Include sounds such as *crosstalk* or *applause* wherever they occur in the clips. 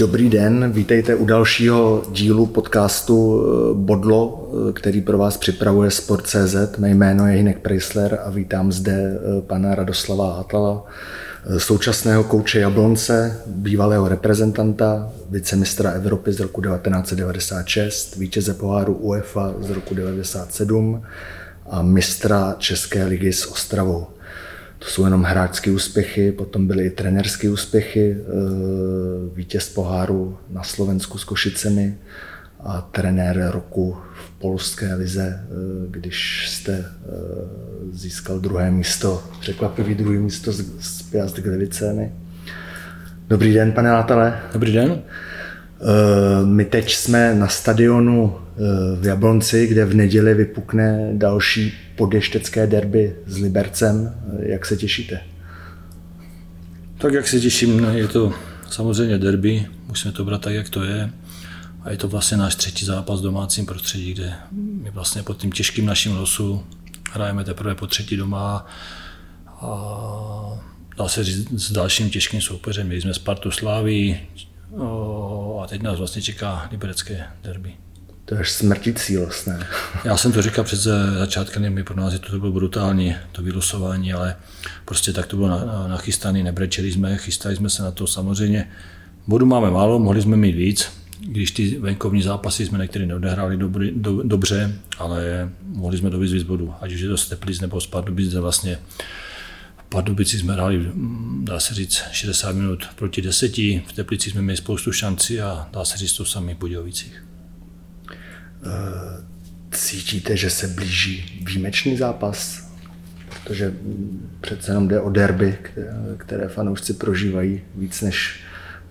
Dobrý den, vítejte u dalšího dílu podcastu eh, Bodlo, eh, který pro vás připravuje Sport.cz. Mé jméno je Hinek Preisler a vítám zde eh, pana Radoslava Hatala, současného kouče Jablonce, bývalého reprezentanta, vicemistra Evropy z roku 1996, vítěze poháru UEFA z roku 1997 a mistra České ligy s Ostravou. To jsou jenom hráčské úspěchy, potom byly i trenerské úspěchy, eh, vítěz poháru na Slovensku s Košicemi a trenér roku v polské lize, eh, když jste eh, získal druhé místo, překvapivý druhé místo s Piast Glivicemi. Dobrý den, pane Látale. Dobrý den. My teď jsme na stadionu v Jablonci, kde v neděli vypukne další podještecké derby s Libercem. Jak se těšíte? Tak jak se těším, je to samozřejmě derby, musíme to brát tak, jak to je. A je to vlastně náš třetí zápas v domácím prostředí, kde my vlastně pod tím těžkým naším losu hrajeme teprve po třetí doma a dá se říct s dalším těžkým soupeřem. My jsme Spartu Sláví a teď nás vlastně čeká liberecké derby. To je až smrtící vlastně. Já jsem to říkal před začátkem, my pro nás je to, to bylo brutální, to vylosování, ale prostě tak to bylo nachystané, nebrečeli jsme, chystali jsme se na to samozřejmě. Bodu máme málo, mohli jsme mít víc, když ty venkovní zápasy jsme některé neodehráli dobrý, do, dobře, ale mohli jsme dovíc víc bodů, ať už je to Steplic nebo z Pardubic, vlastně v Pardubici jsme hráli, dá se říct, 60 minut proti 10, v Teplici jsme měli spoustu šancí a dá se říct to v Budějovicích. Eh, cítíte, že se blíží výjimečný zápas? Protože přece jenom jde o derby, které fanoušci prožívají víc než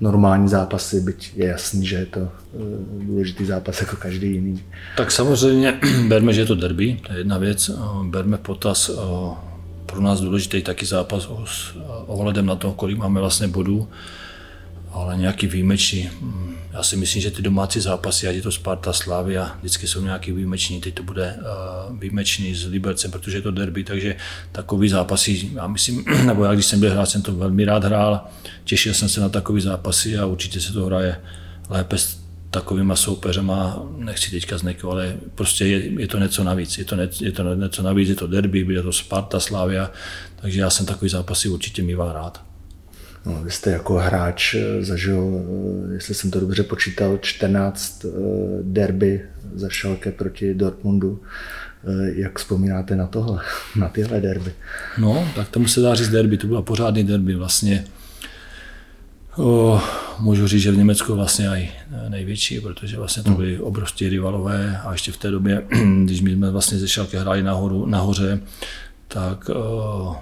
normální zápasy, byť je jasný, že je to eh, důležitý zápas jako každý jiný. Tak samozřejmě *clears throat* berme, že je to derby, to je jedna věc. Berme potaz pro nás důležitý taky zápas s ohledem na to, kolik máme vlastně bodů ale nějaký výjimečný. Mm, já si myslím, že ty domácí zápasy, ať je to Sparta, Slavia, vždycky jsou nějaký výjimečný. Teď to bude eh, výjimečný s Libercem, protože je to derby, takže takový zápasy, já myslím, *clears throat* nebo já když jsem byl hrát, jsem to velmi rád hrál, těšil jsem se na takový zápasy a určitě se to hraje lépe s takovýma soupeřema, nechci teďka z někoho, ale prostě je, je, to něco navíc. Je to, ne, je to něco navíc, je to derby, bude to Sparta, Slavia, takže já jsem takový zápasy určitě mýval rád. No, vy jste jako hráč eh, zažil, eh, jestli jsem to dobře počítal, 14 eh, derby za Schalke proti Dortmundu. Jak vzpomínáte na tohle, *laughs* na tyhle derby? No, tak tomu se dá říct derby, to byla pořádný derby vlastně. O, můžu říct, že v Německu vlastně i největší, protože vlastně to hmm. byly obrovské rivalové a ještě v té době, *clears throat* když my jsme vlastně ze Schalke hráli nahoru, nahoře, tak o,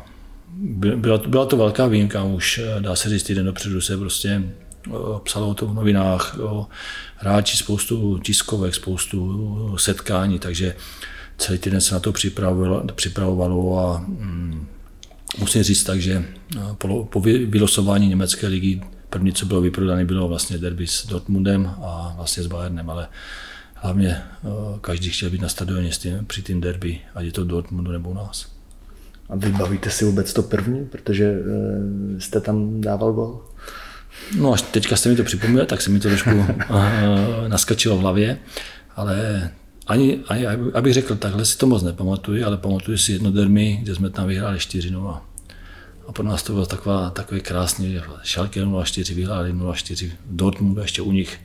byla, byla to velká výjimka, už eh, dá se říct týden dopředu se prostě eh, psalo o tom v novinách, o hráči, spoustu tiskovek, spoustu setkání, takže celý týden se na to připravovalo, a mm, musím říct tak, že eh, po, po vylosování německé ligy první, co bylo vyprodané, bylo vlastně derby s Dortmundem a vlastně s Bayernem, ale hlavně každý chtěl být na stadioně s tím, při tím derby, ať je to Dortmundu nebo u nás. A vybavíte si vůbec to první, protože eh, jste tam dával gol? No až teďka jste mi to připomněl, tak se mi to trošku *laughs* eh, naskačilo v hlavě, ale ani, ani, abych řekl, takhle si to moc nepamatuju, ale pamatuju si jedno dermy, kde jsme tam vyhráli 4-0. A pro nás to bylo taková, takový krásný, Schalke 0-4 vyhráli 0-4 v Dortmundu ještě u nich.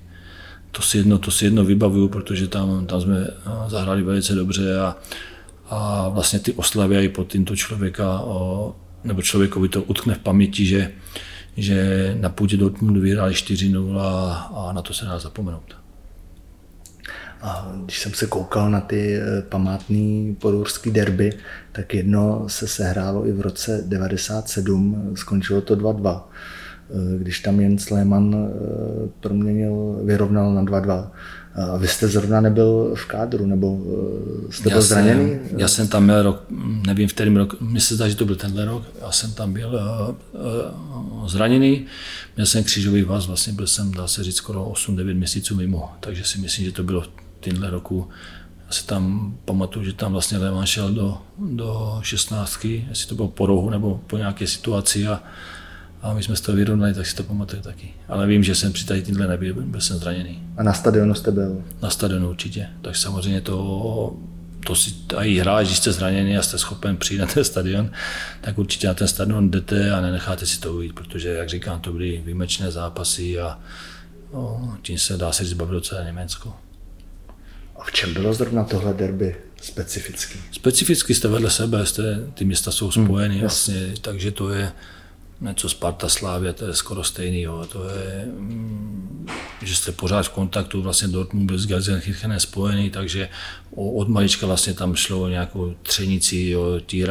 To si jedno, to si jedno vybavuju, protože tam, tam jsme eh, zahráli velice dobře a a vlastně ty oslavy i pod tímto člověka, nebo člověkovi to utkne v paměti, že, že na půdě Dortmundu vyhráli 4-0 a, a na to se dá zapomenout. A když jsem se koukal na ty eh, památný podurský derby, tak jedno se sehrálo i v roce 97, skončilo to 2-2 eh, když tam Jens Lehmann eh, proměnil, vyrovnal na 2-2. A vy jste zrovna nebyl v kádru, nebo jste byl já zraněný? Jsem, já jsem tam měl rok, nevím v kterém roku, mně se zdá, že to byl tenhle rok, já jsem tam byl uh, uh, zraněný, měl jsem křížový vaz, vlastně byl jsem, dá se říct, skoro 8-9 měsíců mimo, takže si myslím, že to bylo tenhle roku. Já si tam pamatuju, že tam vlastně Lehmann šel do, do 16, jestli to bylo po rohu nebo po nějaké situaci a, a my jsme se to vyrovnali, tak si to pamatuju taky. Ale vím, že jsem při tady tímhle nebyl, byl jsem zraněný. A na stadionu jste byl? Na stadionu určitě. Tak samozřejmě to, to si i hráč, když jste zraněný a jste schopen přijít na ten stadion, tak určitě na ten stadion jdete a nenecháte si to ujít, protože, jak říkám, to byly výjimečné zápasy a no, tím se dá se zbavit docela Německo. A v čem bylo zrovna tohle derby specifický? Specificky jste vedle sebe, jste, ty města jsou spojeny hmm, vlastně, takže to je něco Sparta Slávě, to je skoro stejný. Jo. To je, mm, že jste pořád v kontaktu, vlastně Dortmund byl s Gelsenkirchenem spojený, takže od malička vlastně tam šlo o nějakou třenici, jo, tí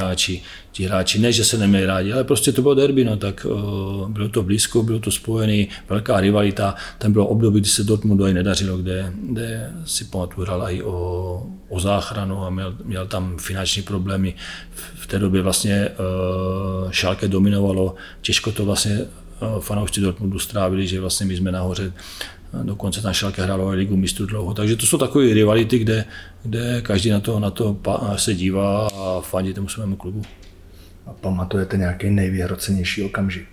tí hráči, ne, že se neměli rádi, ale prostě to bylo derby, no, tak uh, bylo to blízko, bylo to spojený, velká rivalita, tam bylo období, kdy se Dortmundu i nedařilo, kde, kde si pamatuju, hrál i o, o záchranu a měl, měl tam finanční problémy. V, v té době vlastně uh, Šálke dominovalo, těžko to vlastně uh, fanoušci Dortmundu strávili, že vlastně my jsme nahoře dokonce tam Šalke hrálo ligu mistrů dlouho. Takže to jsou takové rivality, kde, kde každý na to, na to se dívá a fandí tomu svému klubu. A pamatujete nějaký nejvyhrocenější okamžik?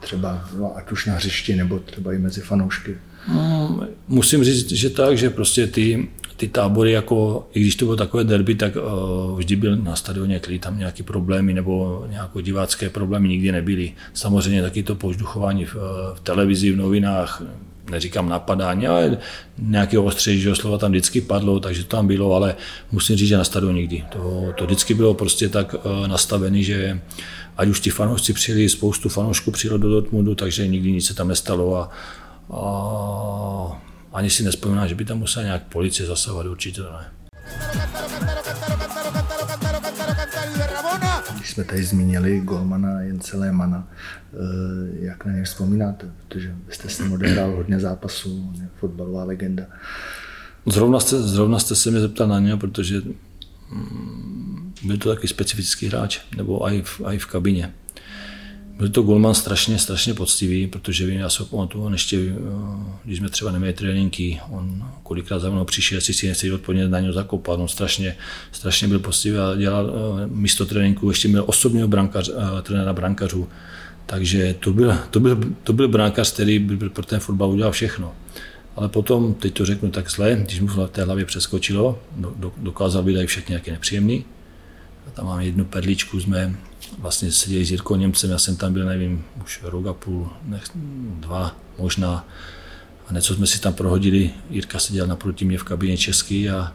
Třeba no, ať už na hřišti, nebo třeba i mezi fanoušky? No, musím říct, že tak, že prostě ty, ty tábory, jako, i když to bylo takové derby, tak uh, vždy byl na stadioně klid, tam nějaké problémy nebo nějaké divácké problémy nikdy nebyly. Samozřejmě taky to požduchování v, v televizi, v novinách, neříkám napadání, ale nějaké ostřejšího slova tam vždycky padlo, takže to tam bylo, ale musím říct, že na stadionu nikdy. To, to vždycky bylo prostě tak uh, nastavené, že ať už ti fanoušci přijeli, spoustu fanoušků přijelo do Dortmundu, takže nikdy nic se tam nestalo a, a ani si nespomínám, že by tam musela nějak policie zasahovat, určitě ne. Jsme tady zmínili golmana Jence Lehmana, eh, jak na něj vzpomínáte? Protože jste s ním odehrál hodně zápasů, fotbalová legenda. Zrovna jste, zrovna jste se mě zeptal na něj, protože mm, byl to taky specifický hráč, nebo i v, i v kabině. Byl to golman strašně, strašně poctivý, protože vím, já se pamatuju, ještě, eh, když jsme třeba neměli tréninky, on kolikrát za mnou přišel, jestli si nechci odpovědět na něj zakopat, on strašně, strašně byl poctivý a dělal eh, místo tréninku, ještě měl osobního brankař, eh, trenéra brankařů, takže to byl, to byl, to byl brankař, který byl pro ten fotbal udělal všechno. Ale potom, teď to řeknu tak zle, když mu v té hlavě přeskočilo, dokázal být i všechny nějaké nepříjemný. Tam mám jednu perličku, jsme vlastně seděli s Jirkou Němcem, já jsem tam byl, nevím, už rok a půl, nech, dva možná. A něco jsme si tam prohodili, Jirka seděl naproti mě v kabině český a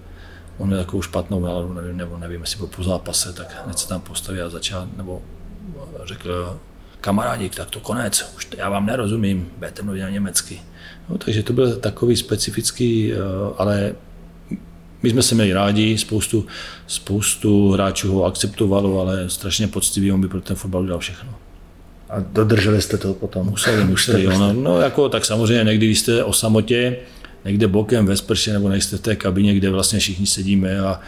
on měl takovou špatnou náladu, nevím, nebo nevím, jestli byl po zápase, tak se tam postavil a začal, nebo řekl, kamarádi, tak to konec, už já vám nerozumím, budete mluvit na německy. No, takže to byl takový specifický, eh, ale my jsme se měli rádi, spoustu, spoustu hráčů ho akceptovalo, ale strašně poctivý, on by pro ten fotbal udělal všechno. A dodrželi jste to potom? Museli, *laughs* museli. No, no, jako, tak samozřejmě někdy, když jste o samotě, někde bokem ve sprše, nebo nejste v té kabině, kde vlastně všichni sedíme a,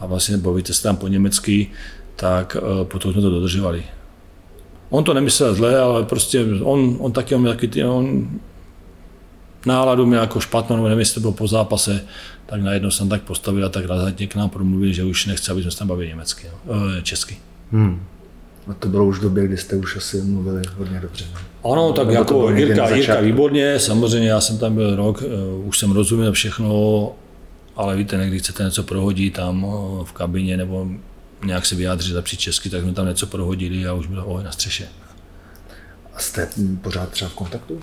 a vlastně bavíte se tam po německy, tak uh, potom jsme to dodržovali. On to nemyslel zle, ale prostě on, on taky on měl taky, on náladu měl jako špatnou, nebo nevím, jestli to bylo po zápase, tak najednou jsem tak postavil a tak razantně k nám promluvil, že už nechce, aby jsme se tam bavili německy, no, eh, česky. Hmm. A to bylo už v době, kdy jste už asi mluvili hodně dobře. Ano, tak Nebo jako Jirka, Jirka výborně, samozřejmě já jsem tam byl rok, uh, už jsem rozuměl všechno, ale víte, někdy chcete něco prohodit tam uh, v kabině nebo nějak se vyjádřit lepší česky, tak jsme tam něco prohodili a už bylo oheň na střeše. A jste pořád třeba v kontaktu?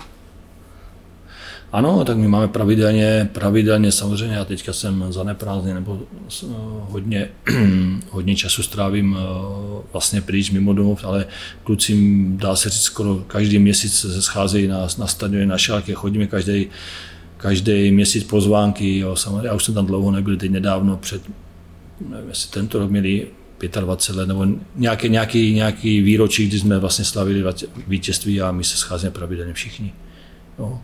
Ano, tak my máme pravidelně, pravidelně samozřejmě, já teďka jsem zaneprázdný nebo eh, hodně, *clears throat* hodně času strávím eh, vlastně pryč mimo domov, ale kluci, dá se říct, skoro každý měsíc se scházejí na, na stadioně na šálky, chodíme každý každý měsíc pozvánky, jo, samozřejmě, já už jsem tam dlouho nebyl, teď nedávno před, nevím, jestli tento rok měli 25 let, nebo nějaký, nějaký, nějaký výročí, kdy jsme vlastně slavili vítězství a my se scházíme pravidelně všichni. Jo.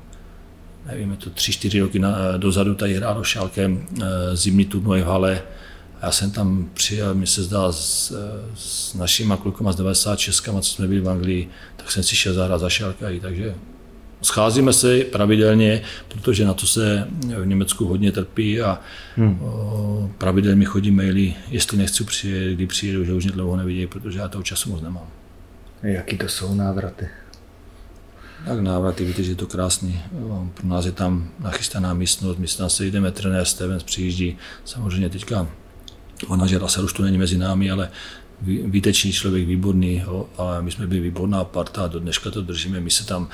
Nevím, je to tři, čtyři roky na, dozadu tady hrálo Šálkem eh, zimní turnaj v hale. Já jsem tam přijel, mi se zdá, s, s našimi klukama z 96, co jsme byli v Anglii, tak jsem si šel zahrát za Šálkají, takže Scházíme se pravidelně, protože na to se v Německu hodně trpí a hmm. pravidelně mi chodí maily, jestli nechci přijet, kdy přijedu, že už mě dlouho nevidí, protože já toho času moc nemám. Jaký to jsou návraty? Tak návraty, víte, že je to krásný. Pro nás je tam nachystaná místnost, my se jdeme, trenér Stevens přijíždí, samozřejmě teďka manažer Asel už tu není mezi námi, ale výtečný člověk, výborný, jo, ale my jsme byli výborná parta a do dneška to držíme. My se tam,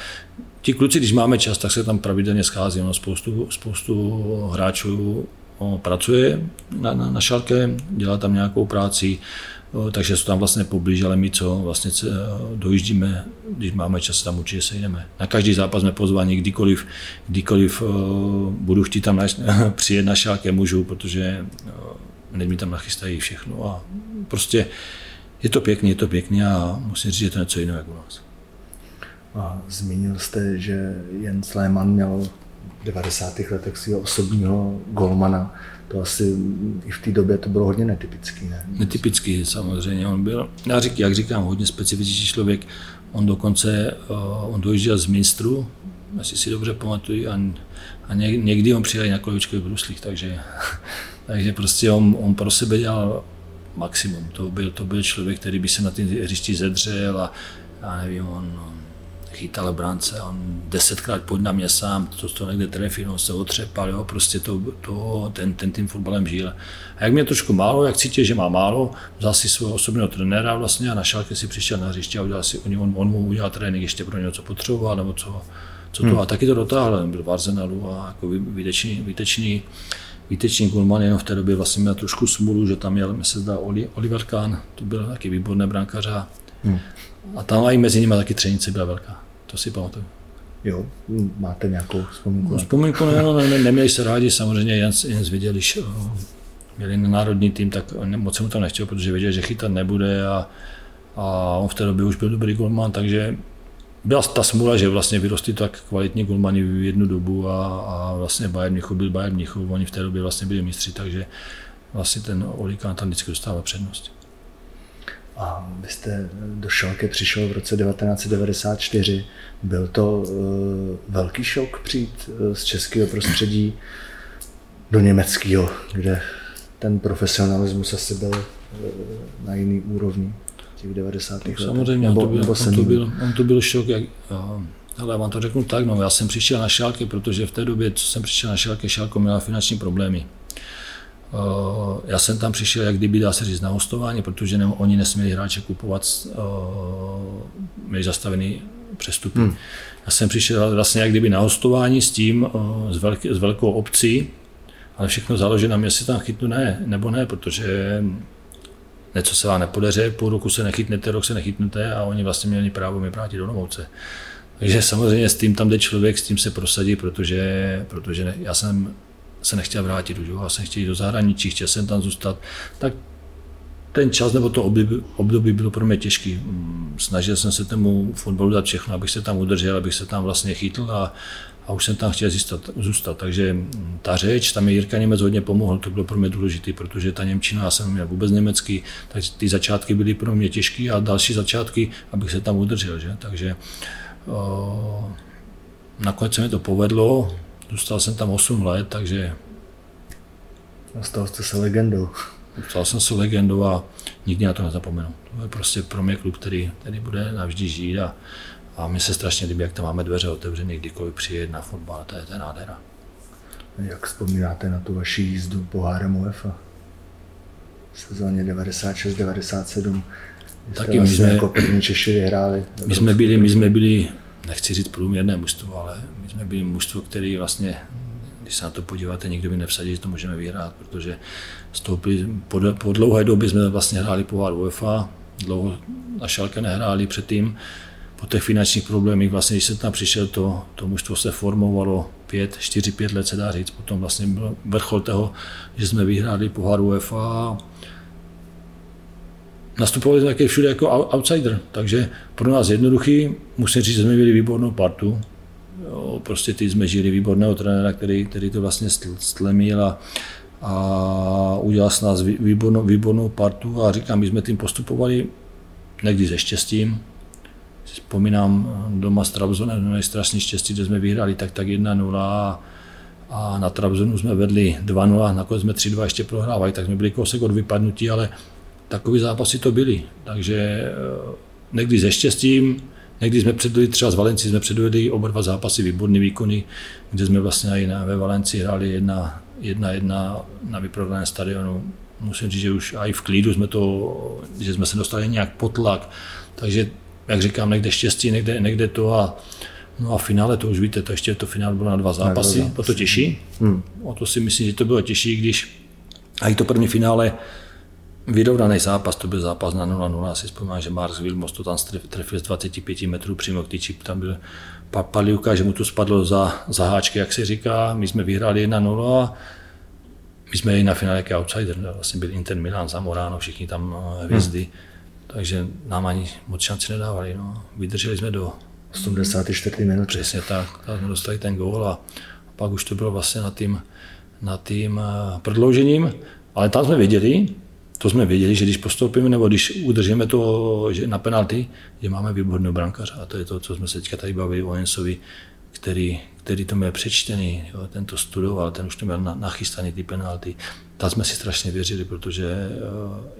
ti kluci, když máme čas, tak se tam pravidelně schází. No, spoustu, spoustu hráčů o, pracuje na, na, na šalke, dělá tam nějakou práci, takže jsou tam vlastně poblíž, ale my co vlastně dojíždíme, když máme čas, tam určitě se jdeme. Na každý zápas jsme pozváni, kdykoliv, kdykoliv o, budu chtít tam *laughs* přijet na šalke, můžu, protože o, mi tam nachystají všechno a prostě je to pěkný, je to pěkný a musím říct, že to je něco jiného jak u nás. A zmínil jste, že Jens Lehmann měl 90. letech svého osobního golmana. To asi i v té době to bylo hodně netypický, ne? Netypický, samozřejmě. On byl, já řík, jak říkám, hodně specifický člověk. On dokonce, uh, on dojížděl z Minstru, asi si dobře pamatuju, a, a někdy on přijel na kolovičkových bruslích, takže, *laughs* takže prostě on, on pro sebe dělal maximum. To byl, to byl člověk, který by se na tím hřišti zedřel a já nevím, on, on chytal brance, on desetkrát pod na mě sám, to, to někde trefil, on se otřepal, jo, prostě to, to, ten, ten tím fotbalem žil. A jak mě trošku málo, jak cítil, že má málo, vzal si svého osobního trenéra vlastně a na šálke si přišel na hřiště a udělal si, on, on mu udělal trénink ještě pro něj, co potřeboval, nebo co, co to, hmm. a taky to dotáhl, byl v Arsenalu a jako výtečný, výtečný, výtečný golman, jenom v té době vlastně měl trošku smůlu, že tam měl, mi se zdá, Oliver Kahn, to byl taky výborný brankář a, hmm. a tam i mezi nimi taky třenice byla velká, to si pamatuju. Jo, máte nějakou vzpomínku? No, vzpomínku ne, no, ne, neměli se rádi, samozřejmě jen, jen viděl, když měli národní tým, tak moc jsem mu to nechtěl, protože věděl, že chytat nebude a, a on v té době už byl dobrý golman, takže byla ta smůla, že vlastně vyrostli tak kvalitní golmani v jednu dobu a, a vlastně Bayern Mnichov byl Bayern Mnichov, oni v té době vlastně byli mistři, takže vlastně ten Olikán tam vždycky dostával přednost. A vy jste do Šalke přišel v roce 1994. Byl to uh, velký šok přijít uh, z českého prostředí do německého, kde ten profesionalismus asi byl uh, na jiný úrovni těch 90. letech. Samozřejmě, nebo, on, to byl, nebo on, to byl, on to byl šok, jak, ale já vám to řeknu tak, no, já jsem přišel na šálky, protože v té době, co jsem přišel na šálky, šálko měla finanční problémy. Uh, já jsem tam přišel, jak kdyby dá se říct, na hostování, protože ne, oni nesměli hráče kupovat, uh, měli zastavený přestupy. Hmm. Já jsem přišel vlastně jak kdyby na hostování s tím, s, velk, s velkou obcí, ale všechno záleží na mě, jestli tam chytnu ne, nebo ne, protože něco se vám nepodaří, půl roku se nechytnete, rok se nechytnete a oni vlastně měli právo mi vrátit do Novouce. Takže samozřejmě s tím tam jde člověk, s tím se prosadí, protože, protože ne, já jsem se nechtěl vrátit, už, já jsem chtěl jít do zahraničí, chtěl jsem tam zůstat, tak ten čas nebo to období, období bylo pro mě těžký. Mm, snažil jsem se tomu fotbalu dát všechno, abych se tam udržel, abych se tam vlastně chytl a, a už jsem tam chtěl zůstat, zůstat. Takže ta řeč, tam mi Jirka Němec hodně pomohl, to bylo pro mě důležité, protože ta Němčina, já jsem měl vůbec německý, tak ty začátky byly pro mě těžké a další začátky, abych se tam udržel. Že? Takže o, nakonec se mi to povedlo, zůstal jsem tam 8 let, takže... A stal jste se legendou. Stal jsem se legendou a nikdy na to nezapomenu. To je prostě pro mě klub, který, který bude navždy žít a, a mi se strašně líbí, jak tam máme dveře otevřené, kdykoliv přijít na fotbal, to je, je nádhera. Jak vzpomínáte na tu vaši jízdu pohárem UEFA? V sezóně 96-97. Taky my jsme, jako první Češi vyhráli. My jsme byli, my jsme byli, nechci říct průměrné mužstvo, ale my jsme byli mužstvo, který vlastně, když se na to podíváte, nikdo by nevsadil, že to můžeme vyhrát, protože stoupili, po, po dlouhé době jsme vlastně hráli pohár UEFA, dlouho na Šalke nehráli předtím, po těch finančních problémech, vlastně, když jsem tam přišel, to, to mužstvo se formovalo pět, čtyři, pět let se dá říct. Potom vlastně byl vrchol toho, že jsme vyhráli pohár UEFA nastupovali jsme taky všude jako outsider, takže pro nás jednoduchý, musím říct, že jsme měli výbornou partu, jo, prostě ty jsme žili výborného trenéra, který, který to vlastně stlemil a, a udělal s nás výbornou, výbornou partu a říkám, my jsme tím postupovali někdy se štěstím, vzpomínám doma s Trabzonem, měli strašně štěstí, že jsme vyhráli tak tak 1-0 a, a na Trabzonu jsme vedli 2-0, nakonec jsme 3-2 ještě prohrávali, tak jsme byli kousek od vypadnutí, ale takové zápasy to byly. Takže eh, někdy se štěstím, někdy jsme předvedli, třeba z Valenci jsme předvedli oba dva zápasy, výborné výkony, kde jsme vlastně i ve Valenci hráli jedna, jedna, jedna na vyprodaném stadionu. Musím říct, že už i v klidu jsme to, že jsme se dostali nějak pod tlak. Takže, jak říkám, někde štěstí, někde, někde to a No a v finále, to už víte, to ještě to finále bylo na dva zápasy, o to těžší. Hmm. O to si myslím, že to bylo těžší, když a i to první finále vyrovnaný zápas, to byl zápas na 0-0, asi vzpomínám, že Mars Vilmos to tam trefil z 25 metrů přímo k tyči, tam byl Paliuka, že mu to spadlo za, za háčky, jak se říká, my jsme vyhráli 1-0 a my jsme jeli na finále jako outsider, vlastně byl Inter Milan, Zamorano, všichni tam eh, hvězdy, hmm. takže nám ani moc šanci nedávali. No. Vydrželi jsme do 84. minuty. Přesně tak, tak jsme dostali ten gól a pak už to bylo vlastně na tím, na tím eh, prodloužením, ale tam jsme věděli, to jsme věděli, že když postoupíme nebo když udržíme to že na penalty, že máme výborného brankaře. A to je to, co jsme se teďka tady bavili o Jensovi, který, který to měl přečtený, jo, ten to studoval, ten už to měl nachystaný ty penalty. Tam jsme si strašně věřili, protože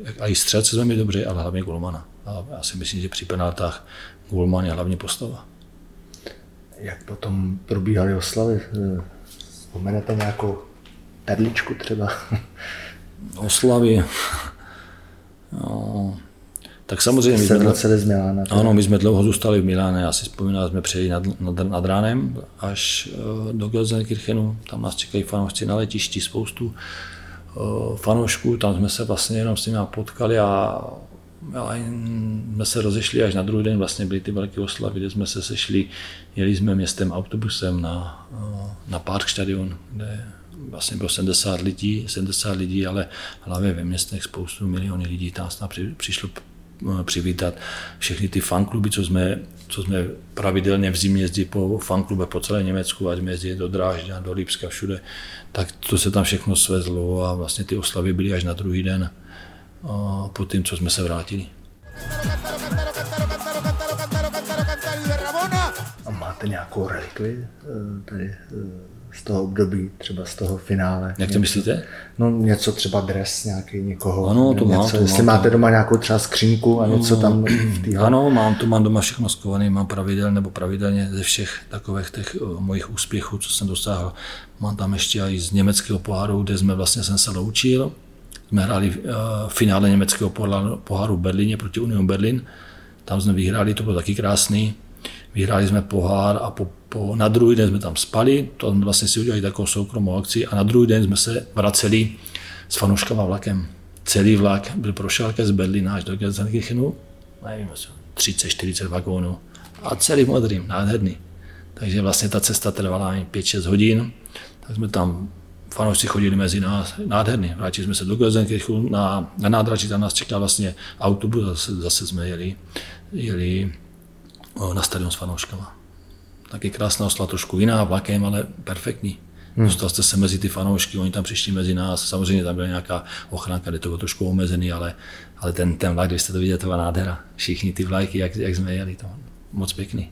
uh, a i střelce jsme měli dobře, ale hlavně golmana. A já si myslím, že při penaltách golman je hlavně postava. Jak potom probíhaly oslavy? Vzpomenete nějakou perličku třeba? *laughs* oslavy. No, tak samozřejmě... My jsme, z Milána. Ano, my jsme dlouho zůstali v Miláně, já si vzpomínám, jsme přejeli nad, nad, nad ránem až eh, do Gelsenkirchenu, tam nás čekají fanoušci na letišti, spoustu uh, fanoušků, tam jsme se vlastně jenom s nimi potkali a a jsme se rozešli až na druhý den, vlastně byly ty velké oslavy, kde jsme se sešli, jeli jsme městem autobusem na, eh, na Parkstadion, kde vlastně bylo 70 lidí, 70 lidí, ale hlavně ve městech spoustu miliony lidí tam snad přišlo eh, přivítat všechny ty fankluby, co jsme, co jsme pravidelně v zimě jezdí po fanklube po celé Německu, ať jsme jezdili do Drážďa, do Lipska, všude, tak to se tam všechno svezlo a vlastně ty oslavy byly až na druhý den po tím, co jsme se vrátili. A máte nějakou relikvi eh, tady eh, z toho období, třeba z toho finále. Jak to myslíte? No něco třeba dres nějaký někoho. Ano, to něco, mám. To jestli mám, máte doma nějakou třeba skřínku a něco tam v té Ano, mám to, mám doma všechno skované, mám pravidelně nebo pravidelně ze všech takových těch mojich úspěchů, co jsem dosáhl. Mám tam ještě i z německého poháru, kde jsme vlastně jsem se loučil. Jsme hráli v finále německého poháru v Berlíně proti Union Berlin. Tam jsme vyhráli, to bylo taky krásný. Vyhráli jsme pohár a po, po, na druhý den jsme tam spali, to vlastně si udělali takovou soukromou akci a na druhý den jsme se vraceli s fanouškama vlakem. Celý vlak byl prošel z Berlína až do Gelsenkirchenu, nevím, 30-40 vagónů a celý modrým, nádherný. Takže vlastně ta cesta trvala 5-6 hodin, tak jsme tam fanoušci chodili mezi nás, nádherný. Vrátili jsme se do Gelsenkirchenu, na, na nádraží tam nás čekal vlastně autobus, zase, zase jsme jeli, jeli na stadion s fanouškama. Taky krásná osla, trošku jiná, vlakem, ale perfektní. Hmm. Dostal jste se mezi ty fanoušky, oni tam přišli mezi nás, samozřejmě tam byla nějaká ochranka, kde to bylo trošku omezený, ale, ale ten, ten vlak, když jste to viděli, to byla nádhera. Všichni ty vlajky, jak, jak jsme jeli, to moc pěkný.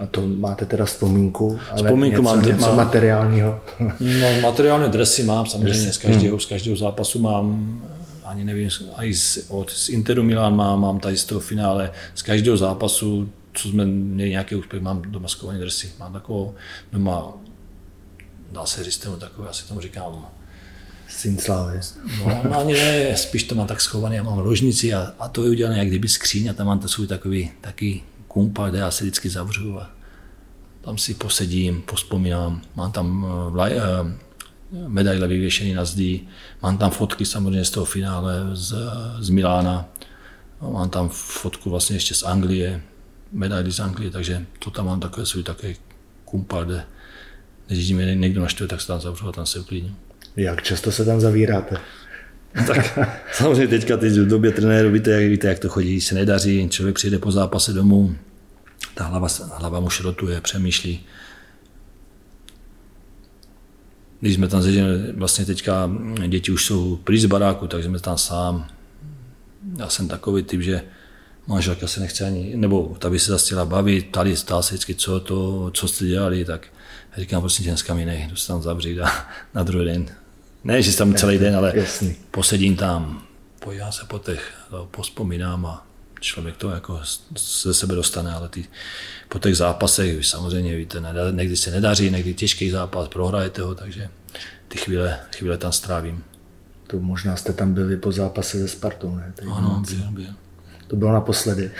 A to máte teda vzpomínku, ale vzpomínku něco, mám, něco mám, materiálního? No, materiální dresy mám samozřejmě, z každého, z každého zápasu mám ani nevím, i z, od, z Interu Milan mám, mám tady z toho finále, z každého zápasu co jsme měli nějaký úspěch, mám doma skované drsy. Mám takovou doma, dá se říct tomu takový, asi tomu říkám, Syn slávy. No, no, ani ne, spíš to mám tak schované, já mám ložnici a, a to je udělané jak kdyby skříň a tam mám to svůj takový, taký kumpa, kde já se vždycky zavřu a tam si posedím, pospomínám. Mám tam eh, vlaj, eh, medaile vyvěšený na zdi, mám tam fotky samozřejmě z toho finále z, z Milána, mám tam fotku vlastně ještě z Anglie, medaili z Anglie, takže to tam mám takové svůj také kumpal, kde když mě někdo naštve, tak se tam zavřu a tam se uklidním. Jak často se tam zavíráte? *laughs* tak samozřejmě teďka teď v době trenéru víte, jak, víte, jak to chodí, se nedaří, člověk přijde po zápase domů, ta hlava, hlava mu šrotuje, přemýšlí. Když jsme tam zežili, vlastně teďka děti už jsou pryč z baráku, takže jsme tam sám. Já jsem takový typ, že manželka se nechce ani, nebo ta by se zase chtěla bavit, tady stál se vždycky, co to, co jste dělali, tak já říkám, prostě dneska mi nech, jdu se tam zavřít a na druhý den. Ne, že tam celý den, ale Jasný. posedím tam, podívám se po těch, pospomínám a člověk to jako ze sebe dostane, ale ty, po těch zápasech, vy samozřejmě víte, někdy se nedaří, někdy těžký zápas, prohrajete ho, takže ty chvíle, chvíle tam strávím. To možná jste tam byli po zápase se Spartou, ne? Teď ano, byl, byl. To bylo naposledy.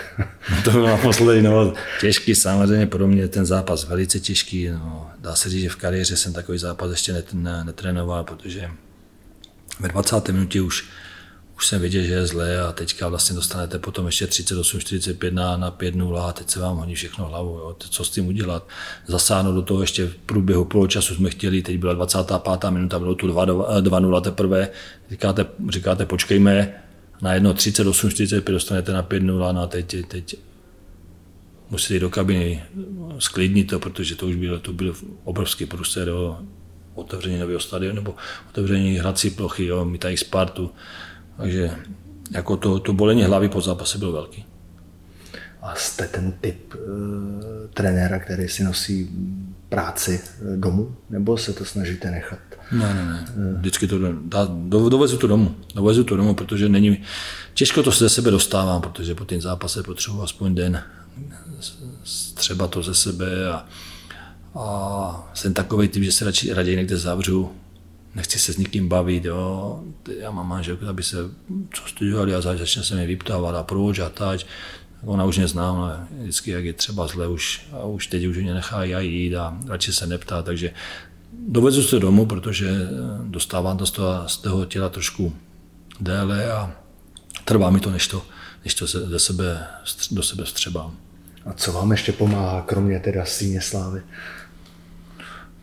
to bylo naposledy, no, těžký samozřejmě pro mě ten zápas velice těžký. No, dá se říct, že v kariéře jsem takový zápas ještě netrénoval, protože ve 20. minutě už už jsem viděl, že je zlé a teďka vlastně dostanete potom ještě 38-45 na, na 5-0 a teď se vám honí všechno hlavou. Jo. Co s tím udělat? Zasáhnout do toho ještě v průběhu poločasu jsme chtěli, teď byla 25. minuta, bylo tu 2-0 teprve. Říkáte, říkáte počkejme, na jedno 38-45 dostanete na 5-0 no a teď, teď musíte jít do kabiny, sklidnit to, protože to už bylo, to byl obrovský průser, otevření nového stadionu nebo otevření hrací plochy, jo, my tady Spartu, takže jako to, to bolení hlavy po zápase bylo velký. A jste ten typ e, trenéra, který si nosí práci eh, domů, nebo se to snažíte nechat? Ne, ne, ne. Vždycky to dá, do, dovezu to domů. Dovezu to domů, protože není, těžko to se ze sebe dostávám, protože po tom zápase potřebuji aspoň den třeba to ze sebe a, a jsem takový typ, že se radši, raději někde zavřu, nechci se s nikým bavit, jo. Já mám manželku, aby se, co jste dělali, a začne se mi vyptávat a proč a tať. Ona už neznám, ale vždycky, jak je třeba zle, už, a už teď už mě nechá já jít a radši se neptá, takže dovezu se domů, protože dostávám to z toho, z toho těla trošku déle a trvá mi to, než to, než to se, ze sebe, do sebe vstřebám. A co vám ještě pomáhá, kromě teda síně slávy?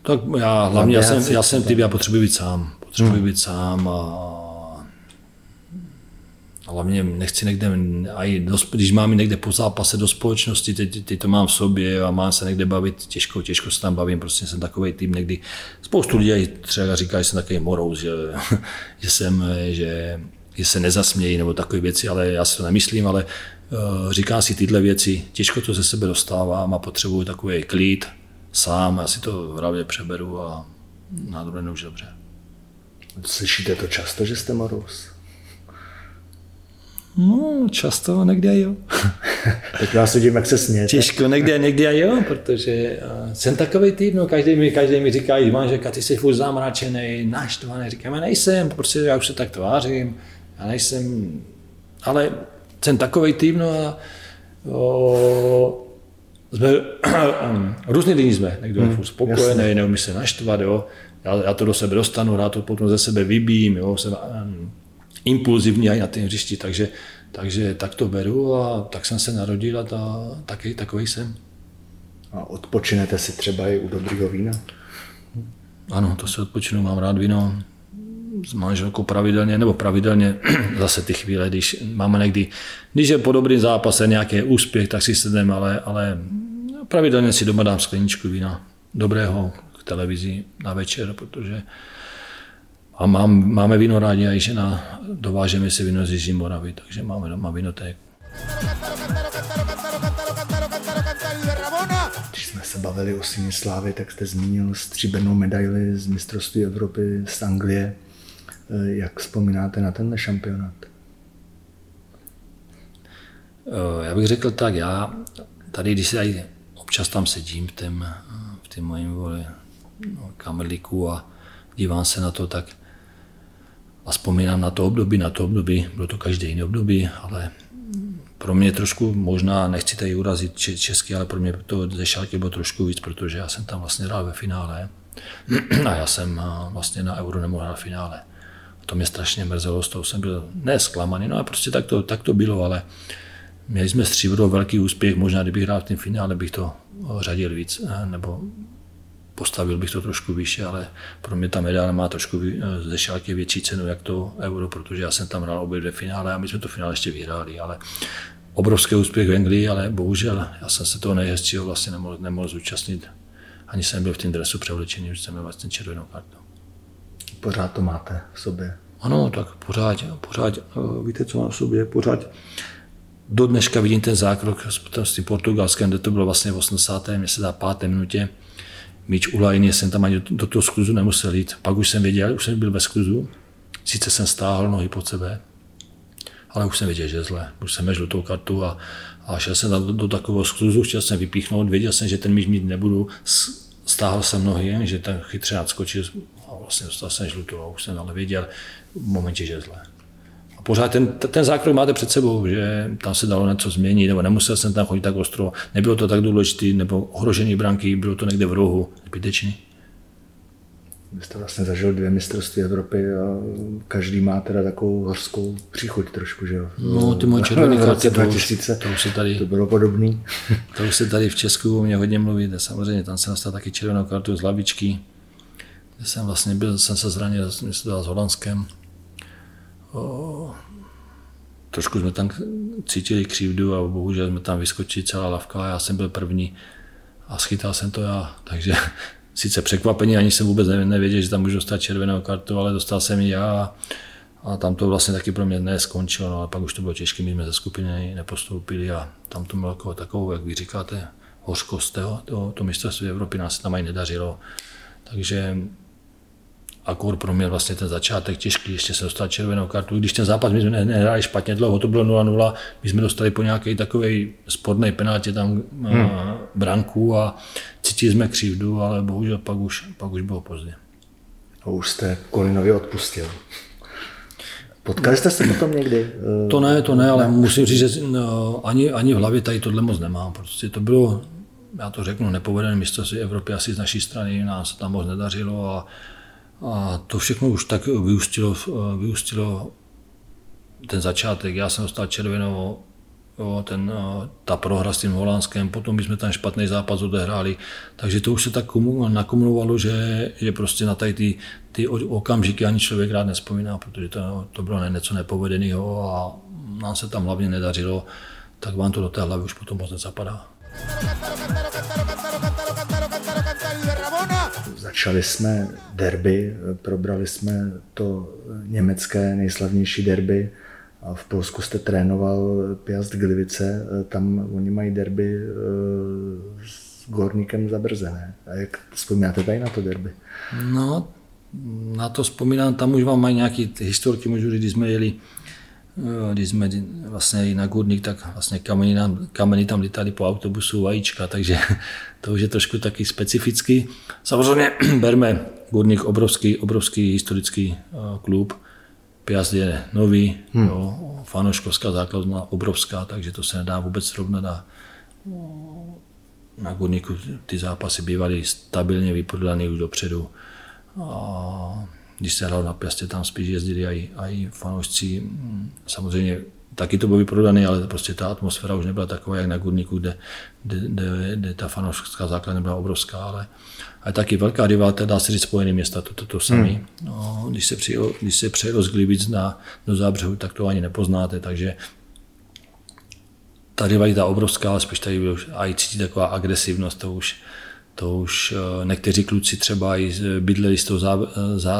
Tak já hlavně, já jsem, já jsem typ, já potřebuji být sám. Potřebuji hmm. být sám a hlavně nechci někde, aj do, když mám někde po zápase do společnosti, teď, teď to mám v sobě a mám se někde bavit, těžko, těžko se tam bavím, prostě jsem takový tým někdy, spoustu lidí třeba říká, že jsem takový morous, že, *laughs* že jsem, že, že se nezasmějí nebo takové věci, ale já si to nemyslím, ale uh, říkám si tyhle věci, těžko to ze sebe dostávám a potřebuji takový klid, sám, já si to v hlavě přeberu a na druhé už dobře. Slyšíte to často, že jste morous? No, často, někdy jo. *laughs* tak já vidím, jak se smějete. Těžko, někdy, někdy jo, protože uh, jsem takový typ, no, každý mi, každý mi říká, že manželka, ty jsi furt zamračený, naštvaný, říkám, já nejsem, prostě já už se tak tvářím, já nejsem, ale jsem takový typ, no a o, jsme, *clears throat* různý lidi jsme, někdo je hmm, furt spokojený, neumí se naštvat, jo. Já, já, to do sebe dostanu, rád to potom ze sebe vybím, jo, jsem um, impulzivní i na tom hřišti, takže, takže tak to beru a tak jsem se narodil a ta, taky, takový jsem. A odpočinete si třeba i u dobrého vína? Ano, to se odpočinu, mám rád víno s manželkou pravidelně, nebo pravidelně *clears throat* zase ty chvíle, když máme někdy, když je po dobrým zápase nějaký úspěch, tak si sedneme, ale, ale pravidelně si doma dám skleničku vína dobrého k televizi na večer, protože a mám, máme víno rádi a žena, dovážeme si víno z Jižní Moravy, takže máme doma vinoték. Když jsme se bavili o Syně Slávy, tak jste zmínil stříbrnou medaili z mistrovství Evropy z Anglie. Eh, jak vzpomínáte na tenhle šampionát? Eh, já bych řekl tak, já tady, když se občas tam sedím v tom, v tom mojím vole, no, kamerlíku a dívám se na to, tak a vzpomínám na to období, na to období, bylo to každé jiné období, ale pro mě trošku, možná nechci tady urazit česky, ale pro mě to ze šálky bylo trošku víc, protože já jsem tam vlastně hrál ve finále *clears throat* a já jsem vlastně na Euro nemohl hrát finále. To mě strašně mrzelo, z toho jsem byl nesklamaný, no a prostě tak to, tak to bylo, ale Měli jsme stříbro velký úspěch, možná kdybych hrál v tom finále, bych to řadil víc, nebo postavil bych to trošku výše, ale pro mě ta medaile má trošku ze šálky větší cenu, jak to euro, protože já jsem tam hrál obě dvě finále a my jsme to finále ještě vyhráli, ale obrovský úspěch v Anglii, ale bohužel já jsem se toho nejhezčího vlastně nemohl, nemohl zúčastnit. Ani jsem byl v tom dresu převlečený, už jsem měl vlastně červenou kartu. Pořád to máte v sobě. Ano, tak pořád, pořád, eh, víte, co mám v sobě, pořád do dneška vidím ten zákrok s tím portugalském, kde to bylo vlastně v 80. mě se dá páté minutě. Míč u lajny, jsem tam ani do, do toho skluzu nemusel jít. Pak už jsem věděl, už jsem byl ve skluzu. Sice jsem stáhl nohy pod sebe, ale už jsem věděl, že je zle. Už jsem měl tou kartu a, a šel jsem do, do takového skluzu, chtěl jsem vypíchnout, věděl jsem, že ten míč mít nebudu. Stáhl jsem nohy, že ten chytře nadskočil a vlastně dostal jsem žlutou a už jsem ale věděl v momentě, že je zle. A pořád ten, ten zákrok máte před sebou, že tam se dalo něco změnit, nebo nemusel jsem tam chodit tak ostro, nebylo to tak důležité, nebo ohrožení branky, bylo to někde v rohu, zbytečný. Vy jste vlastně zažil dvě mistrovství Evropy a každý má teda takovou horskou příchuť trošku, že jo? No, ty moje červené karty, to, 2000, to, už se tady, to bylo podobný. *laughs* to už se tady v Česku mě hodně mluví, samozřejmě tam jsem dostal taky červenou kartu z lavičky, kde jsem vlastně byl, jsem se zranil, jsem se dal s Holandskem. O, trošku jsme tam cítili křivdu a bohužel jsme tam vyskočili celá lavka a já jsem byl první a schytal jsem to já, takže *laughs* sice překvapení, ani jsem vůbec nevěděl, že tam můžu dostat červenou kartu, ale dostal jsem ji já. A tam to vlastně taky pro mě neskončilo, no, ale pak už to bylo těžké, my jsme ze skupiny nepostoupili a tam to bylo jako takovou, jak vy říkáte, hořkost toho, to, to mistrovství Evropy. Nás tam ani nedařilo. Takže akor pro mě vlastně ten začátek těžký, ještě se dostal červenou kartu, když ten zápas my jsme nehráli špatně dlouho, to bylo 0-0, my jsme dostali po nějaké takové sporné penátě tam hmm. branku a cítili jsme křivdu, ale bohužel pak už, pak už bylo pozdě. A už jste Kolinovi odpustil. Potkali jste se potom někdy? To ne, to ne, ale musím říct, že no, ani, ani v hlavě tady tohle moc nemám. Prostě to bylo, já to řeknu, nepovedené mistrovství Evropy asi z naší strany, nás se tam moc nedařilo a a to všechno už tak vyústilo, vyústilo ten začátek. Já jsem dostal červenou, jo, ten, ta prohra s tím Holandskem, potom jsme ten špatný zápas odehráli, takže to už se tak nakumulovalo, že, že prostě na tady ty, ty okamžiky ani člověk rád nespomíná, protože to, to bylo něco nepovedeného a nám se tam hlavně nedařilo, tak vám to do té hlavy už potom moc nezapadá. Začali jsme derby, probrali jsme to německé nejslavnější derby v Polsku jste trénoval Piast Glivice, tam oni mají derby eh, s Gorníkem zabrzené. A jak vzpomínáte tady na to derby? No, na to vzpomínám, tam už vám mají nějaké historky, možná, když jsme jeli když jsme vlastně na Gurník, tak vlastně kameny, nám, kameny tam lítali po autobusu vajíčka, takže *laughs* to už je trošku taky specifický. Samozřejmě *clears throat* berme Gurník obrovský, obrovský historický eh, klub. Piast je nový, hmm. jo, fanoškovská základna obrovská, takže to se nedá vůbec srovnat a na Gurníku ty zápasy bývaly stabilně vyprodané už dopředu. A když se hrál na Piastě, tam spíš jezdili i, i fanoušci. Samozřejmě taky to bylo vyprodané, ale prostě ta atmosféra už nebyla taková, jak na Gurníku, kde, kde, kde, kde ta fanoušská základna byla obrovská, ale, ale taky velká rivalita, dá se říct spojené města, to, to, to samé. Hmm. No, když se, přijel, když se přejelo z Glivic na, do Zábřehu, tak to ani nepoznáte, takže ta rivalita obrovská, ale spíš tady bylo i cítit taková agresivnost, to už, to už eh, někteří kluci třeba i bydleli z toho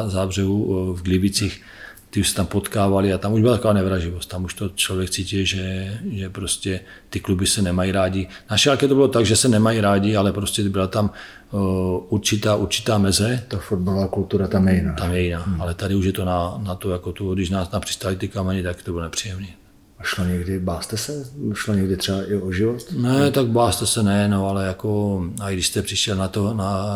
zábřehu eh, v Glivicích, ty už se tam potkávali a tam už byla taková nevraživost. Tam už to člověk cítí, že, že prostě ty kluby se nemají rádi. Na šálke to bylo tak, že se nemají rádi, ale prostě byla tam uh, určitá, určitá meze. Ta fotbalová kultura tam je jiná. Tam je jiná, hmm. ale tady už je to na, na to, jako tu, když nás napřistali ty kameny, tak to bylo nepříjemné. A šlo někdy, báste se? Šlo někdy třeba i o život? Ne, tak báste se ne, no, ale jako, a když jste přišel na to, na,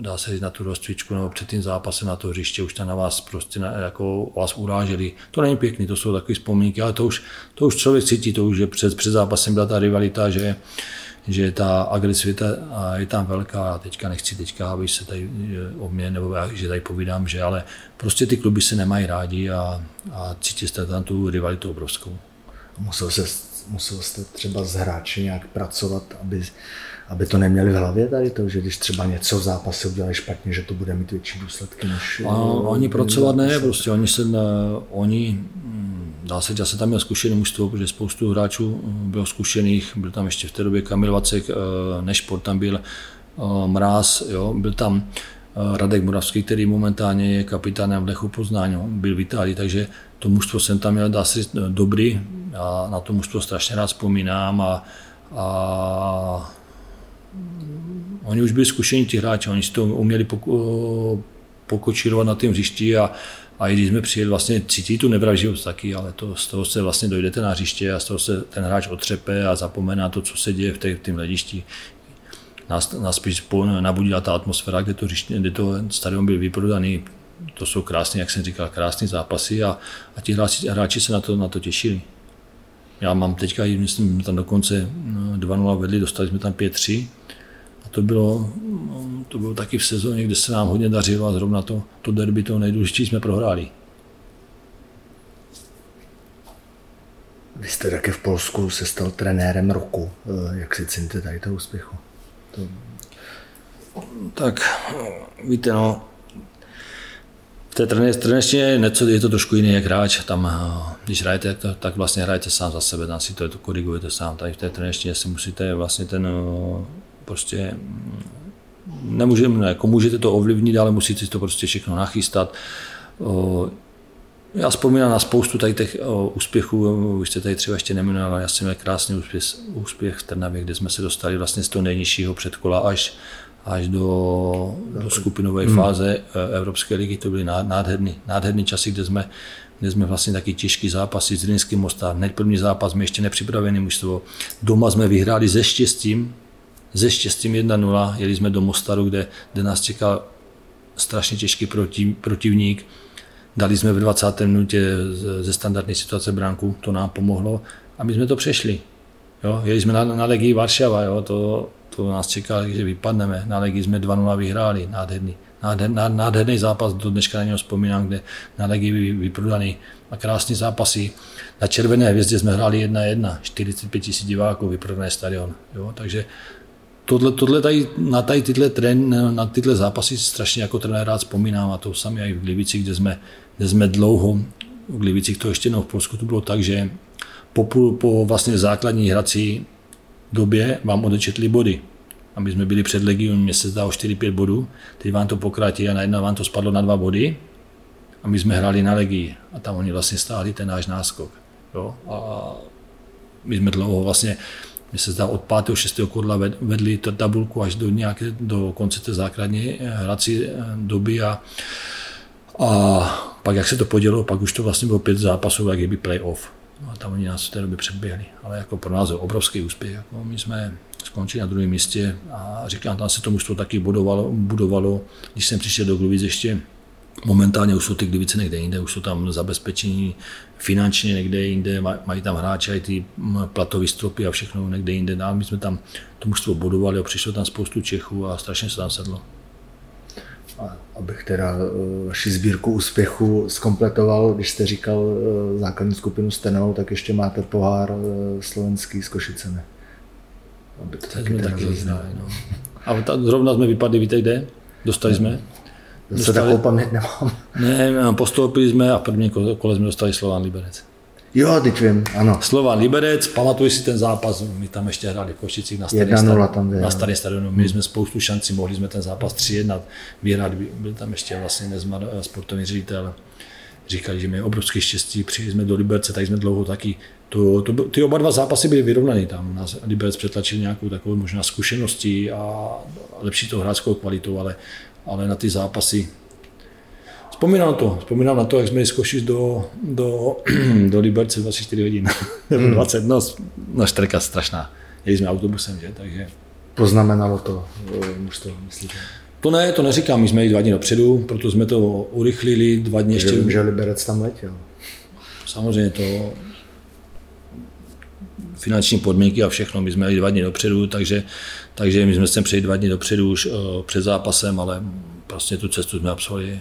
dá se říct, na tu rozcvičku nebo před tím zápasem na to hřiště, už tam na vás prostě na, jako vás uráželi. To není pěkný, to jsou takové vzpomínky, ale to už, to už člověk cítí, to už, že před, před zápasem byla ta rivalita, že že ta agresivita je tam velká a teďka nechci teďka, aby se tady o mě, nebo já, že tady povídám, že ale prostě ty kluby se nemají rádi a, a cítí tam tu rivalitu obrovskou musel se musel jste třeba s hráči nějak pracovat, aby, aby to neměli v hlavě tady to, že když třeba něco v zápase udělají špatně, že to bude mít větší důsledky než... A, oni pracovat ne, prostě oni se, oni, hm, dá se, že se tam měl zkušený mužstvo, protože spoustu hráčů bylo zkušených, byl tam ještě v té době Kamil Vacek, eh, Nešport tam byl, eh, Mráz, jo, byl tam eh, Radek Moravský, který momentálně je kapitánem v Lechu Poznání, byl v Itálii, takže to mužstvo jsem tam měl, dá se říct, dobrý. Já na to mužstvo strašně rád vzpomínám a, a oni už byli zkušení ti hráči, oni si to uměli poko, pokočírovat na tom hřišti a, a i když jsme přijeli, vlastně cítí tu nevraživost taky, ale to, z toho se vlastně dojdete na hřiště a z toho se ten hráč otřepe a zapomene na to, co se děje v tom hledišti. Nás, nás spíš nabudila ta atmosféra, kde to, hřiště, kde to stadion byl vyprodaný to jsou krásné, jak jsem říkal, krásné zápasy a, a ti hráči, hráči se na to, na to těšili. Já mám teďka, myslím, tam dokonce 2-0 no, vedli, dostali jsme tam 5-3 a to bylo, no, to bylo taky v sezóně, kde se nám hodně dařilo a zrovna to, to derby, to nejdůležitější jsme prohráli. Vy jste také v Polsku se stal trenérem roku. Eh, jak si ceníte tady toho úspěchu? To... Tak, víte, no, té trenérštině něco, je to trošku jiný jak hráč. Tam, eh, když hrajete, tak, tak vlastně hrajete sám za sebe, tam si to, to korigujete sám. Tady v té trenérštině si musíte vlastně ten eh, prostě mm, nemůžeme, jako můžete to ovlivnit, ale musíte si to prostě všechno nachystat. Eh, já vzpomínám na spoustu tady těch úspěchů, už jste tady třeba ještě neminoval, já jsem měl krásný úspěch, úspěch v Trnavě, kde jsme se dostali vlastně z toho nejnižšího předkola až až do, do skupinové hmm. fáze eh, Evropské ligy. To byly nádherný, nádherný časy, kde jsme, kde jsme vlastně taky těžký zápasy s Zlínským Mostar. Hned první zápas jsme ještě nepřipravený mužstvo. Doma jsme vyhráli se štěstím, ze štěstím 1-0. Jeli jsme do Mostaru, kde, kde nás čekal strašně těžký protiv, protivník. Dali jsme v 20. minutě ze standardní situace bránku, to nám pomohlo a my jsme to přešli. Jo, jeli jsme na, na Legii Varšava, jo, to, to nás čeká, že vypadneme. Na Legii jsme 2-0 vyhráli, nádherný. Nádherný, nádherný zápas, do dneška na něho vzpomínám, kde na Legii vyprodaný a krásný zápasy. Na Červené hvězdě jsme hráli 1-1, 45 tisíc diváků, vyprodaný stadion. Jo? Takže tohle, tohle tady, na tady tyhle, trén, na tyhle zápasy strašně jako trenér rád vzpomínám a to sami i v Glivicích, kde jsme, kde jsme dlouho, v Glivicích to ještě no, v Polsku to bylo tak, že po, po vlastně základní hrací době vám odečetli body. A my jsme byli před Legion, mě se zdá o 4-5 bodů, teď vám to pokratí a najednou vám to spadlo na dva body a my jsme hráli na Legii a tam oni vlastně stáhli ten náš náskok. Jo? A my jsme dlouho vlastně, mě se zdá od 5. 6. kodla vedli tu tabulku až do, nějaké, do konce té základní eh, hrací eh, doby a, a pak jak se to podělo, pak už to vlastně bylo pět zápasů, jak playoff. No a tam oni nás v té době předběhli. Ale jako pro nás je obrovský úspěch. Jako my jsme skončili na druhém místě a říkám, tam se to mužstvo taky budovalo, budovalo. Když jsem přišel do Glivic ještě Momentálně už jsou ty Glivice někde jinde, už jsou tam zabezpečení finančně někde jinde, mají tam hráče, i ty platové stropy a všechno někde jinde. No a my jsme tam to mužstvo budovali a přišlo tam spoustu Čechů a strašně se tam sedlo abych teda eh, vaši sbírku úspěchu skompletoval, když jste říkal eh, základní skupinu Stenou, tak ještě máte pohár eh, slovenský s Košicemi. Aby to taky, taky znali, no. A ta, zrovna jsme vypadli, víte kde? Dostali jsme? Zase takovou paměť nemám. Ne, postoupili jsme a první kole jsme dostali Slován Liberec. Jo, teď vím, ano. Slovan Liberec, pamatuju si ten zápas, my tam ještě hráli v Košicích na staré, stadionu, tam na stadionu. My jsme spoustu šancí, mohli jsme ten zápas 3-1 vyhrát, byl tam ještě vlastně Nezmar, sportovní ředitel. Říkali, že my obrovské štěstí, přijeli jsme do Liberce, tak jsme dlouho taky. To, to, ty oba dva zápasy byly vyrovnané tam. Nás Liberec přetlačil nějakou takovou možná zkušeností a lepší to hráčskou kvalitou, ale, ale na ty zápasy Vzpomínám to, vzpomínám na to, jak jsme z do, do, *clears throat* do Liberce 24 hodin, *laughs* nebo hmm. 20, no, no štrka strašná. Jeli jsme autobusem, že, takže... Poznamenalo to už to myslíte? To ne, to neříkám, my jsme jeli dva dny dopředu, proto jsme to urychlili, dva dny ještě... Vím, že Liberec tam letěl. Samozřejmě to finanční podmínky a všechno, my jsme jeli dva dny dopředu, takže, takže my jsme sem přejeli dva dny dopředu už uh, před zápasem, ale prostě tu cestu jsme absolvovali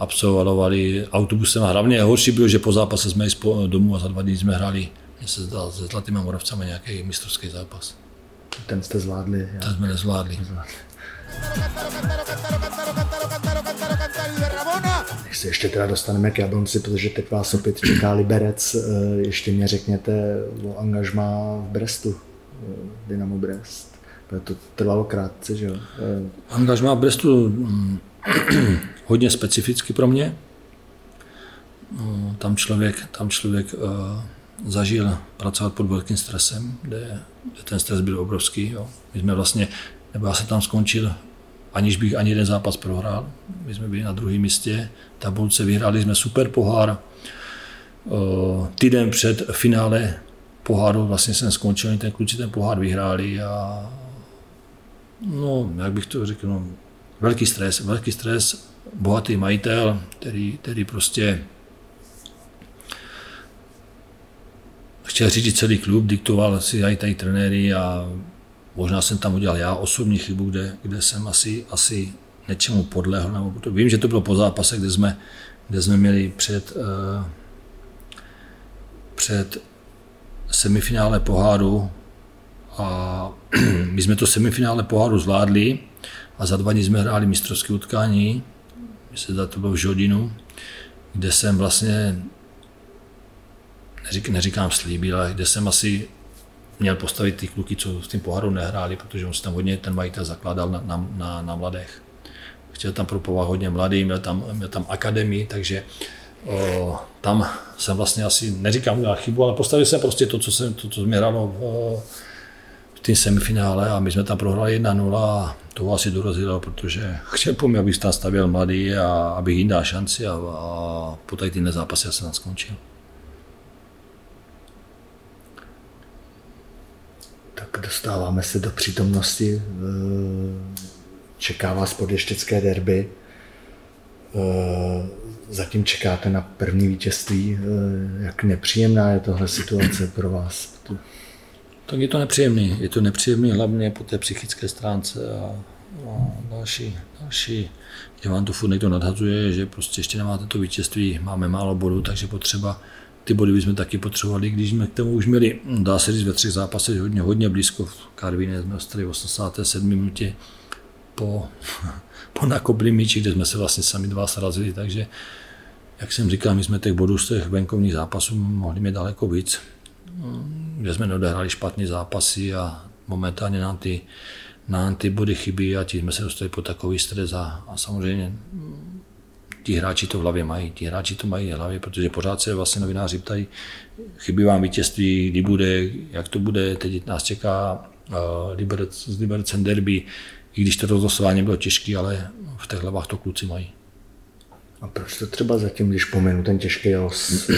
absolvovali autobusem a hlavně horší bylo, že po zápase jsme jeli domů a za dva dny jsme hráli se zdal se Zlatými Moravcami nějaký mistrovský zápas. Ten jste zvládli? Já. Ten jsme nezvládli. Než se ještě teda dostaneme k Jablonci, protože teď vás opět čeká Liberec, eh, ještě mě řekněte o angažmá v Brestu, eh, Dynamo Brest. To trvalo krátce, že jo? Eh, angažmá v Brestu mm, *clears throat* hodně specificky pro mě. Tam člověk, tam člověk zažil pracovat pod velkým stresem, kde, kde ten stres byl obrovský. Jo. My jsme vlastně, nebo já jsem tam skončil, aniž bych ani jeden zápas prohrál. My jsme byli na druhém místě, tabulce vyhráli jsme super pohár. Týden před finále poháru vlastně jsem skončil, ten kluci ten pohár vyhráli a no, jak bych to řekl, no, velký stres, velký stres, bohatý majitel, který, který prostě chtěl řídit celý klub, diktoval si i tady trenéry a možná jsem tam udělal já osobní chybu, kde, kde jsem asi, asi něčemu podlehl. Nebo to, vím, že to bylo po zápase, kde jsme, kde jsme měli před, uh, před semifinále poháru a *clears throat* my jsme to semifinále poháru zvládli a za dva dny jsme hráli mistrovské utkání, myslím, že to bylo v Žodinu, kde jsem vlastně neřík, neříkám slíbil, ale kde jsem asi měl postavit ty kluky, co s tím poháru nehráli, protože on se tam hodně ten majitel zakládal na, na, na, na mladých. Chtěl tam propovat hodně mladý, měl tam, měl tam akademii, takže o, tam jsem vlastně asi, neříkám udělal chybu, ale postavil jsem prostě to, co, jsem, to, co mě hrálo o, v té semifinále a my jsme tam prohráli 1-0 a to asi dorazilo, protože chtěl po mě, abych tam stavěl mladý a abych jim dal šanci a, a po tady ty zápasy já jsem tam skončil. Tak dostáváme se do přítomnosti. Eh, čeká vás podještěcké derby. Eh, zatím čekáte na první vítězství. Eh, jak nepříjemná je tohle situace pro vás? Tak je to nepříjemný. Je to nepříjemný hlavně po té psychické stránce a, a další, další. Že vám to furt někdo nadhazuje, že prostě ještě nemáte to vítězství, máme málo bodů, takže potřeba ty body bychom taky potřebovali, když jsme k tomu už měli, dá se říct, ve třech zápasech hodně, hodně blízko. V Karvině jsme ostali v 87 minutě po, *laughs* po nakopli míči, kde jsme se vlastně sami dva srazili, takže jak jsem říkal, my jsme těch bodů z těch venkovních zápasů mohli mít daleko víc, kde jsme neodehráli špatné zápasy a momentálně nám ty, nám ty body chybí a tím jsme se dostali po takový stres a, a samozřejmě ti hráči to v hlavě mají, ti hráči to mají v hlavě, protože pořád se vlastně novináři ptají, chybí vám vítězství, kdy bude, jak to bude, teď nás čeká uh, Liberec, z Libercem derby, i když to rozlosování bylo těžké, ale v těch hlavách to kluci mají. A proč to třeba zatím, když pomenu ten těžký los,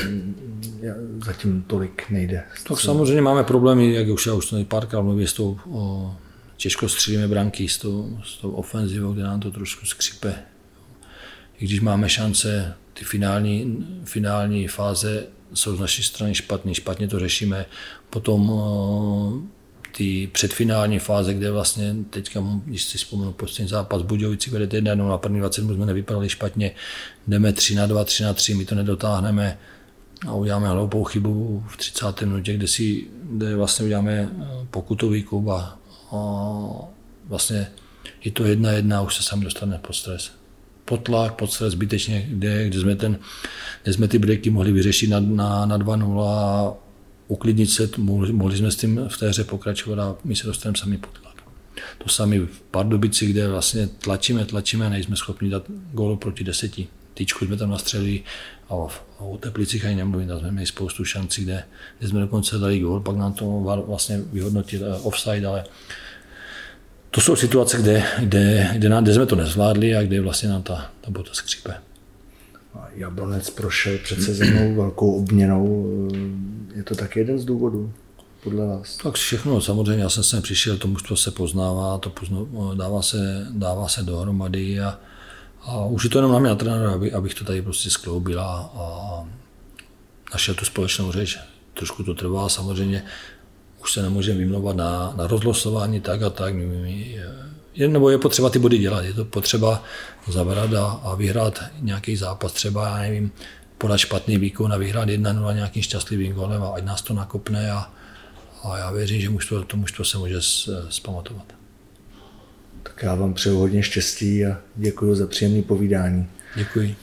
*clears throat* zatím tolik nejde? Tak samozřejmě máme problémy, jak už já už to párkrát mluvím, s tou těžko střílíme branky, s tou, s tou ofenzivou, kde nám to trošku skřípe i když máme šance, ty finální, finální fáze jsou z naší strany špatné, špatně to řešíme. Potom ty předfinální fáze, kde vlastně teďka, když si vzpomenu poslední zápas Budějovici vede 1 na první 20 jsme nevypadali špatně, jdeme 3 na 2, 3 na 3, my to nedotáhneme a uděláme hloupou chybu v 30. minutě, kde, si, kde vlastně uděláme eh, pokutový kub a, a vlastně je to jedna jedna, už se sami dostaneme pod stres pod tlak, pod stres zbytečně, kde, kde, jsme ten, kde jsme ty breaky mohli vyřešit na, na, na 2-0 a uklidnit se, mohli, jsme s tím v té hře pokračovat a my se dostaneme sami pod tlak. To sami v Pardubici, kde vlastně tlačíme, tlačíme a nejsme schopni dát gól proti deseti. Týčku jsme tam nastřelili a o Teplicích ani nemluvím, tam jsme měli spoustu šancí, kde, kde jsme dokonce dali gól, pak nám to vlastně vyhodnotil eh, offside, ale to jsou situace, kde, kde, kde, nám, kde jsme to nezvládli a kde vlastně nám ta, ta bota skřípe. Jablonec prošel před sezónou velkou obměnou. Je to taky jeden z důvodů? podle vás? Tak všechno, samozřejmě, já jsem sem přišel, to mužstvo se poznává, to pozna, dává, se, dává se dohromady a, a už je to jenom na mě na trenéra, aby, abych to tady prostě skloubil a, a našel tu společnou řeč. Trošku to trvá, samozřejmě už se nemůžeme vymlouvat na, na rozlosování tak a tak. My, my, je, nebo je potřeba ty body dělat, je to potřeba zabrat a, a vyhrát nějaký zápas, třeba, já nevím, podat špatný výkon a vyhrát 1-0 nějakým šťastlivým golem a ať nás to nakopne a, a já věřím, že mužstvo, to mužstvo se může zpamatovat. Tak já vám přeju hodně štěstí a děkuji za příjemné povídání. Děkuji.